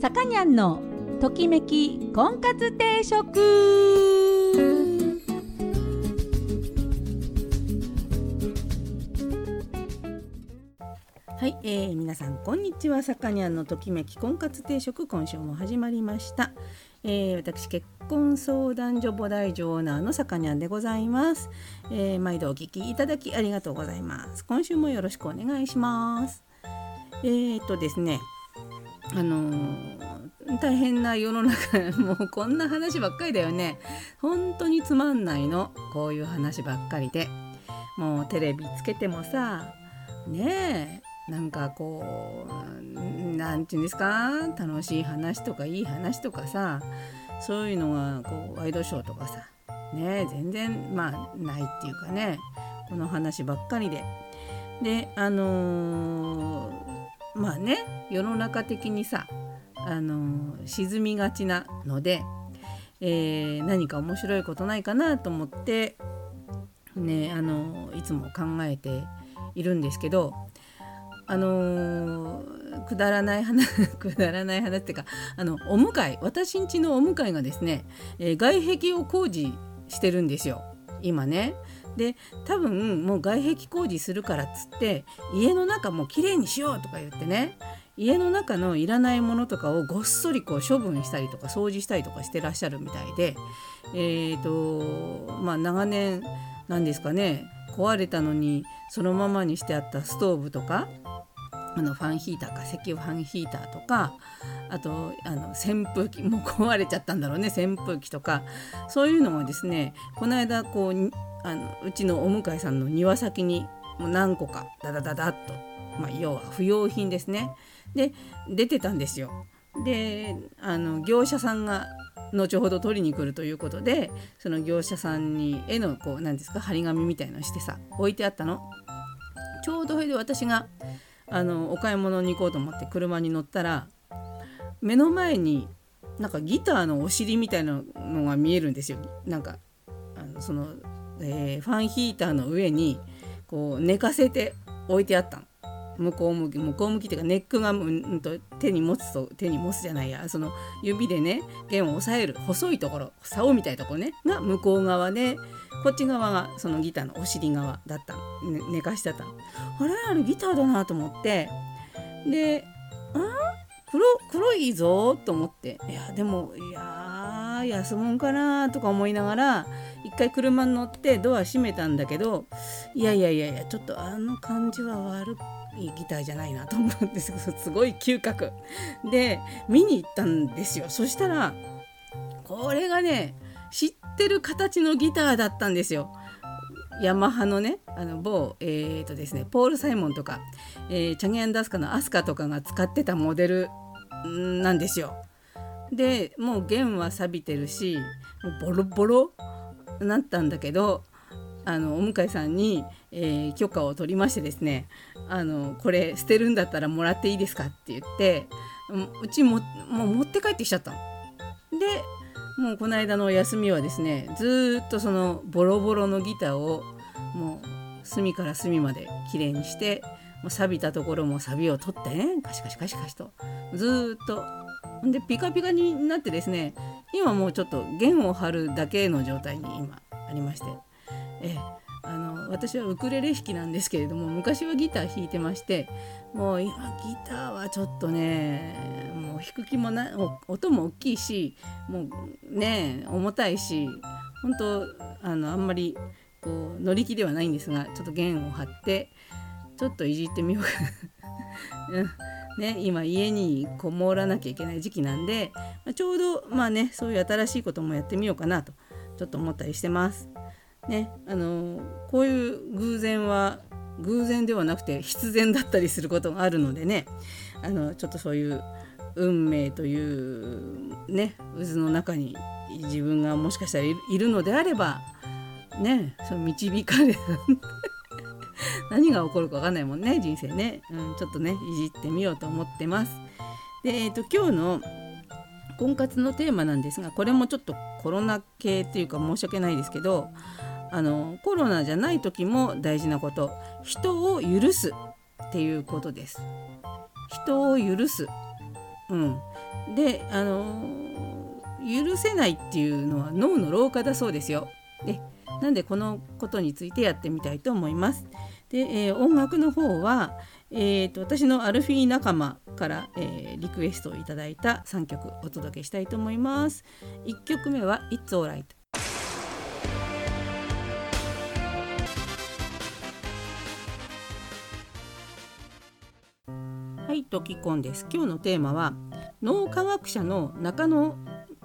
さかにゃんのときめき婚活定食。はい、えー、皆さんこんにちは。さかにゃんのときめき婚活定食今週も始まりました、えー、私結婚相談所母大女オーナーのさかにゃんでございます、えー、毎度お聞きいただきありがとうございます。今週もよろしくお願いします。えー、っとですねあの大変な世の中もうこんな話ばっかりだよね。本当につまんないの。こういう話ばっかりで。もうテレビつけてもさねえなんかこうなんていうんですか？楽しい話とかいい話とかさそういうのがこうワイドショーとかさねえ全然まあないっていうかねこの話ばっかりで。であのーまあね世の中的にさあの沈みがちなので、えー何か面白いことないかなと思ってねあのいつも考えているんですけどあのくだらない話 くだらない話っていうかあのお向かい私んちのお向かいがですね、えー外壁を工事してるんですよ今ね。で多分もう外壁工事するからっつって家の中もきれいにしようとか言ってね家の中のいらないものとかをごっそりこう処分したりとか掃除したりとかしてらっしゃるみたいでえー、とまあ長年何ですかね壊れたのにそのままにしてあったストーブとかあのファンヒーターか石油ファンヒーターとかあとあの扇風機 もう壊れちゃったんだろうね扇風機とかそういうのがですねこの間こうあのうちのお向かいさんの庭先にもう何個かダダダダッと、まあ、要は不要品ですねで出てたんですよ。であの業者さんが後ほど取りに来るということでその業者さんに絵のこう何ですか張り紙みたいのしてさ置いてあったの。ちょうどそれで私があのお買い物に行こうと思って車に乗ったら目の前になんかギターのお尻みたいなのが見えるんですよ。なんかあのその、えーファンヒーターの上にこう寝かせて置いてあったの。向こう向き向こう向きっていうかネックがうんと手に持つと手に持つじゃないやその指でね弦を押さえる細いところ竿みたいなところねが向こう側でこっち側がそのギターのお尻側だった、ね、寝かしてあったの。あれあれギターだなと思って。であ黒黒いぞと思って。いやでもいやー安物かなとか思いながら一回車に乗ってドア閉めたんだけどいやいやいやいやちょっとあの感じは悪いギターじゃないなと思うんです。け どすごい嗅覚。で見に行ったんですよ。そしたらこれがね知ってる形のギターだったんですよ。ヤマハのねあの某、えーとですね、ポール・サイモンとか、えーチャゲアンダスカのアスカとかが使ってたモデルなんですよ。でもう弦は錆びてるしもうボロボロなったんだけどあのお向かいさんに、えー許可を取りましてですねあのこれ捨てるんだったらもらっていいですかって言ってうんうちももう持って帰ってきちゃったの。でもうこの間の休みはですねずっとそのボロボロのギターをもう隅から隅まで綺麗にしてもう錆びたところも錆を取ってねカシカシカシカシとずっと。でピカピカになってですね今もうちょっと弦を張るだけの状態に今ありましてええ。私はウクレレ弾きなんですけれども昔はギター弾いてましてもう今ギターはちょっとねもう弾く気もな音も大きいしもうね重たいし本当あのあんまりこう乗り気ではないんですがちょっと弦を張ってちょっといじってみようかな。ね、今家にこもらなきゃいけない時期なんで、まあちょうどまあねそういう新しいこともやってみようかなとちょっと思ったりしてます。ねあのこういう偶然は偶然ではなくて必然だったりすることがあるのでねあのちょっとそういう運命というね渦の中に自分がもしかしたらいるのであればねその導かれる 何が起こるか分かんないもんね人生ね、うん、ちょっとねいじってみようと思ってます。で、えー、と今日の婚活のテーマなんですがこれもちょっとコロナ系っていうか申し訳ないですけどあのコロナじゃない時も大事なこと人を許すっていうことです。人を許す、うん、であの許せないっていうのは脳の老化だそうですよ。でなんでこのことについてやってみたいと思います。で、えー、音楽の方は、えーと、私のアルフィー仲間から、えー、リクエストをいただいた3曲お届けしたいと思います。1曲目は「It's Alright」。はい、ときこんです。今日のテーマは脳科学者の中野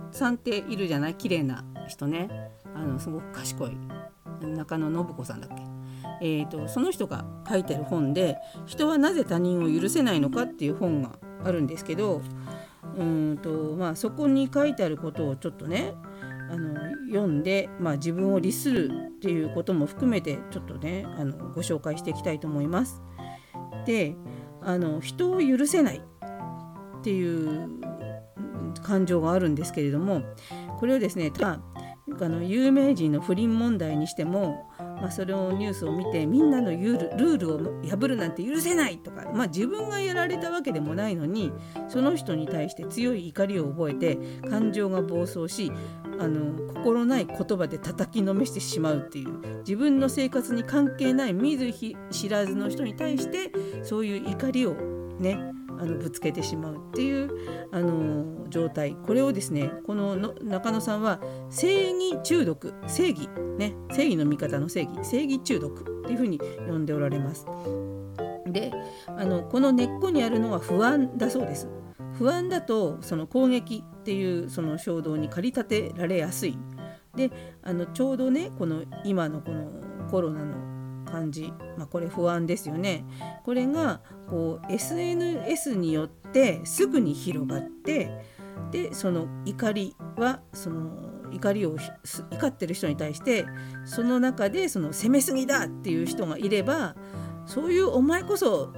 さんっているじゃない？綺麗な人ね。あのすごく賢い中野信子さんだっけ？えーと、その人が書いてる本で「人はなぜ他人を許せないのか」っていう本があるんですけどうんと、まあ、そこに書いてあることをちょっとねあの読んで、まあ、自分を律するっていうことも含めてちょっとねあのご紹介していきたいと思います。であの人を許せないっていう感情があるんですけれどもこれをですねたあの有名人の不倫問題にしてもまあ、それをニュースを見てみんなのルールを破るなんて許せないとか、まあ、自分がやられたわけでもないのにその人に対して強い怒りを覚えて感情が暴走しあの心ない言葉で叩きのめしてしまうっていう自分の生活に関係ない見ず知らずの人に対してそういう怒りをねあのぶつけてしまうっていうあの状態これをですねこの中野さんは正義中毒正義ね正義の味方の正義正義中毒っていうふうに呼んでおられます。であのこの根っこにあるのは不安だそうです。不安だとその攻撃っていうその衝動に駆り立てられやすい。であのちょうどねこの今のこのコロナの感じ、まあ、これ不安ですよね。これがこう SNS によってすぐに広がってでその怒りはその怒りを怒ってる人に対してその中でその攻めすぎだっていう人がいればそういうお前こそ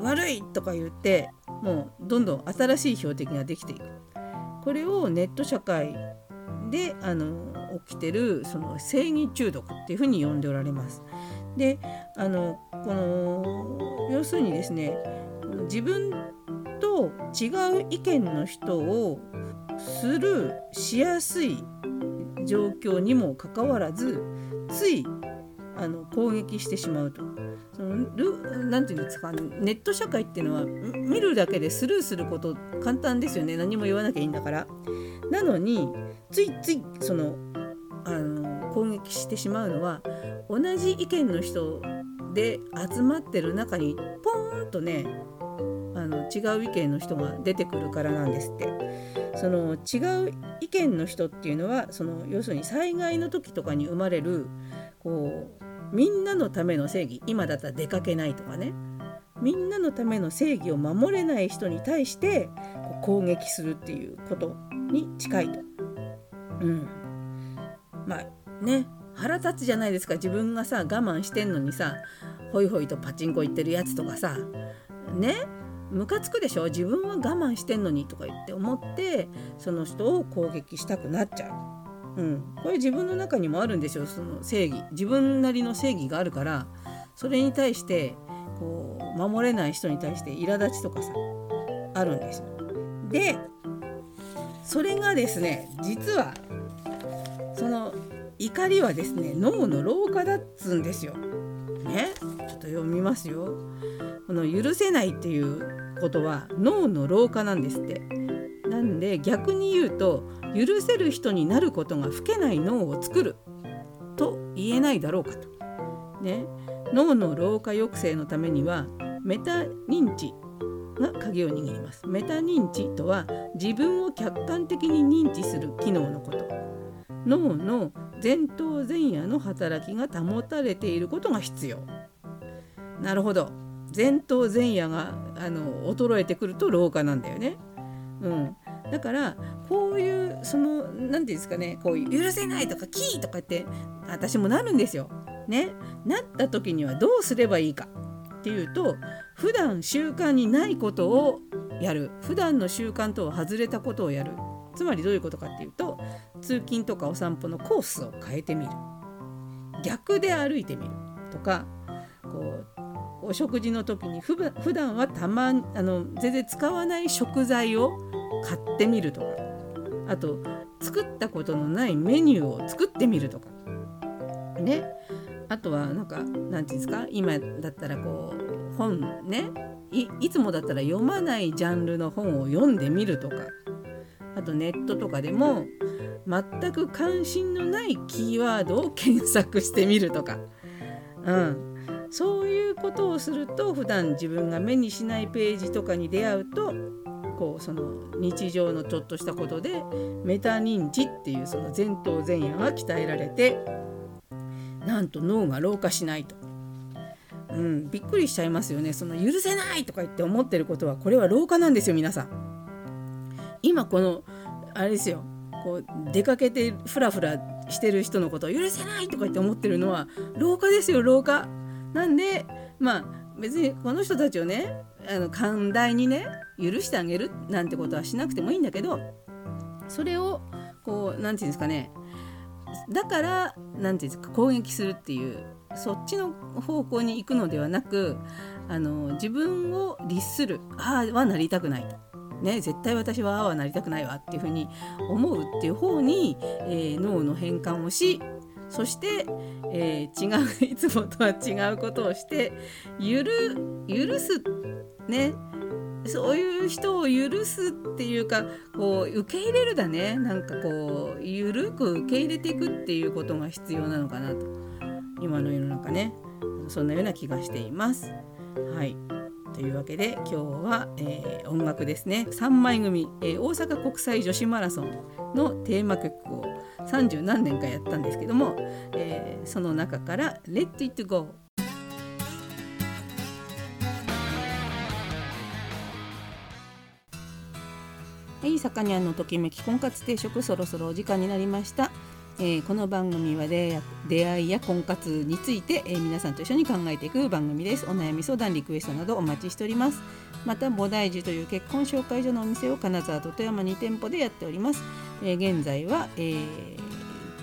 悪いとか言ってもうどんどん新しい標的ができていく。これをネット社会であの起きてるその正義中毒っていうふうに呼んでおられます。であのこの要するにですね自分と違う意見の人をスルーしやすい状況にもかかわらずついあの攻撃してしまうと。そのなんていうんですかネット社会っていうのは見るだけでスルーすること簡単ですよね何も言わなきゃいいんだから。なのについついそのあのしてしまうのは同じ意見の人で集まってる中にポーンとねあの違う意見の人が出てくるからなんですって。その違う意見の人っていうのはその要するに災害の時とかに生まれるこうみんなのための正義今だったら出かけないとかねみんなのための正義を守れない人に対して攻撃するっていうことに近いと。うん、まあね腹立つじゃないですか。自分がさ我慢してんのにさホイホイとパチンコ行ってるやつとかさねムカつくでしょ？自分は我慢してんのにとか言って思ってその人を攻撃したくなっちゃう。うん、これ自分の中にもあるんでしょ？その正義。自分なりの正義があるからそれに対してこう守れない人に対して苛立ちとかさあるんですよ。でそれがですね実はその怒りはですね脳の老化だっつんですよ。ねちょっと読みますよ。この許せないっていうことは脳の老化なんですって。なんで逆に言うと許せる人になることが老けない脳を作ると言えないだろうかと。ね、脳の老化抑制のためにはメタ認知が鍵を握ります。メタ認知とは自分を客観的に認知する機能のこと。脳の前頭前野の働きが保たれていることが必要。なるほど。前頭前野があの衰えてくると老化なんだよね。うん、だからこういうその何て言うんですかねこういう許せないとかキーとかって私もなるんですよ。ね、なった時にはどうすればいいかっていうと普段習慣にないことをやる普段の習慣とは外れたことをやるつまりどういうことかっていうと通勤とかお散歩のコースを変えてみる。逆で歩いてみるとかこうお食事の時にふ普段はたまあの全然使わない食材を買ってみるとかあと作ったことのないメニューを作ってみるとか。ね。あとはなんか何て言うんですか今だったらこう本ね。いつもだったら読まないジャンルの本を読んでみるとか。あとネットとかでも全く関心のないキーワードを検索してみるとか、うん、そういうことをすると普段自分が目にしないページとかに出会うとこうその日常のちょっとしたことでメタ認知っていうその前頭前野が鍛えられてなんと脳が老化しないと。うん、びっくりしちゃいますよね。その許せないとか言って思ってることはこれは老化なんですよ皆さん。今このあれですよこう出かけてフラフラしてる人のことを許せないとか言って思ってるのは老化ですよ老化。なんでまあ別にこの人たちをねあの寛大にね許してあげるなんてことはしなくてもいいんだけどそれをこう何て言うんですかねだから何て言うんですか攻撃するっていうそっちの方向に行くのではなくあの自分を律するああはなりたくないと。ね、絶対私はああはなりたくないわっていうふうに思うっていう方に、えー、脳の変換をしそして、えー、違う いつもとは違うことをして許許すねそういう人を許すっていうかこう受け入れるだね。なんかこうゆるく受け入れていくっていうことが必要なのかなと。今の世の中ね。そんなような気がしています。はい。というわけで今日は、えー、音楽ですね3枚組、えー、大阪国際女子マラソンのテーマ曲を30何年かやったんですけども、えー、その中から「Let It Go」はい、さかにゃんのときめき婚活定食そろそろお時間になりました。えー、この番組は出会いや婚活について、えー、皆さんと一緒に考えていく番組です。お悩み相談、リクエストなどお待ちしております。また、菩提寺という結婚紹介所のお店を金沢と富山2店舗でやっております。えー、現在は、え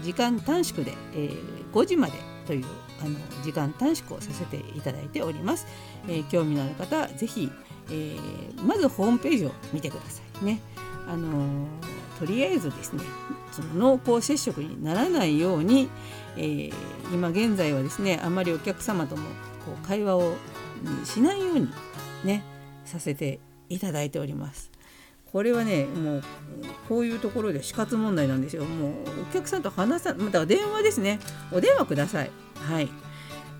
時間短縮で、え5時までというあの時間短縮をさせていただいております。え興味のある方は、ぜひ、えまずホームページを見てくださいね。あのとりあえずですねその濃厚接触にならないように、えー、今現在はですねあまりお客様ともこう会話をしないようにねさせていただいております。これはねもうこういうところで死活問題なんですよ。もうお客さんと話さまた電話ですねお電話ください。はい。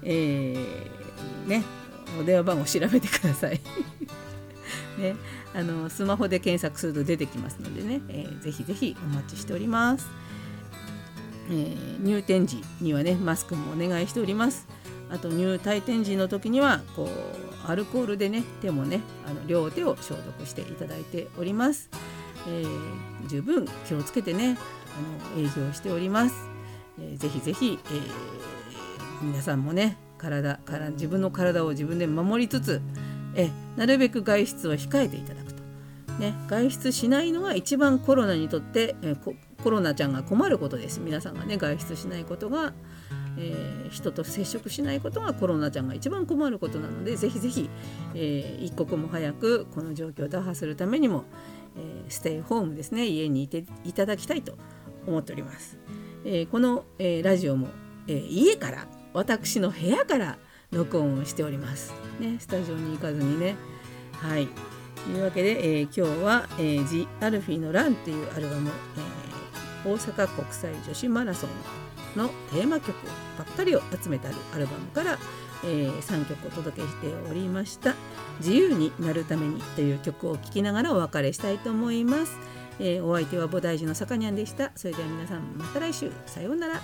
えー、ねお電話番号調べてください。ね、あのスマホで検索すると出てきますのでね、えー、ぜひぜひお待ちしております、えー、入店時にはねマスクもお願いしております。あと入退店時の時にはこうアルコールでね手もねあの両手を消毒していただいております、えー、十分気をつけてねあの営業しております、えー、ぜひぜひ、えー、皆さんもね体から自分の体を自分で守りつつえなるべく外出は控えていただくと、ね、外出しないのが一番コロナにとってえコロナちゃんが困ることです皆さんがね外出しないことが、えー、人と接触しないことがコロナちゃんが一番困ることなのでぜひぜひ、えー、一刻も早くこの状況を打破するためにも、えー、ステイホームですね家にいていただきたいと思っております。えこの、えラジオも、え家から私の部屋から録音をしております。ね、スタジオに行かずにね。はい。というわけで、えー、今日は、えー、ジ・アルフィーのランっていうアルバム、えー、大阪国際女子マラソンのテーマ曲ばっかりを集めたアルバムから、えー、3曲お届けしておりました「自由になるために」という曲を聴きながらお別れしたいと思います。えー、お相手は菩提寺のさかにゃんでした。それでは皆さんまた来週さようなら。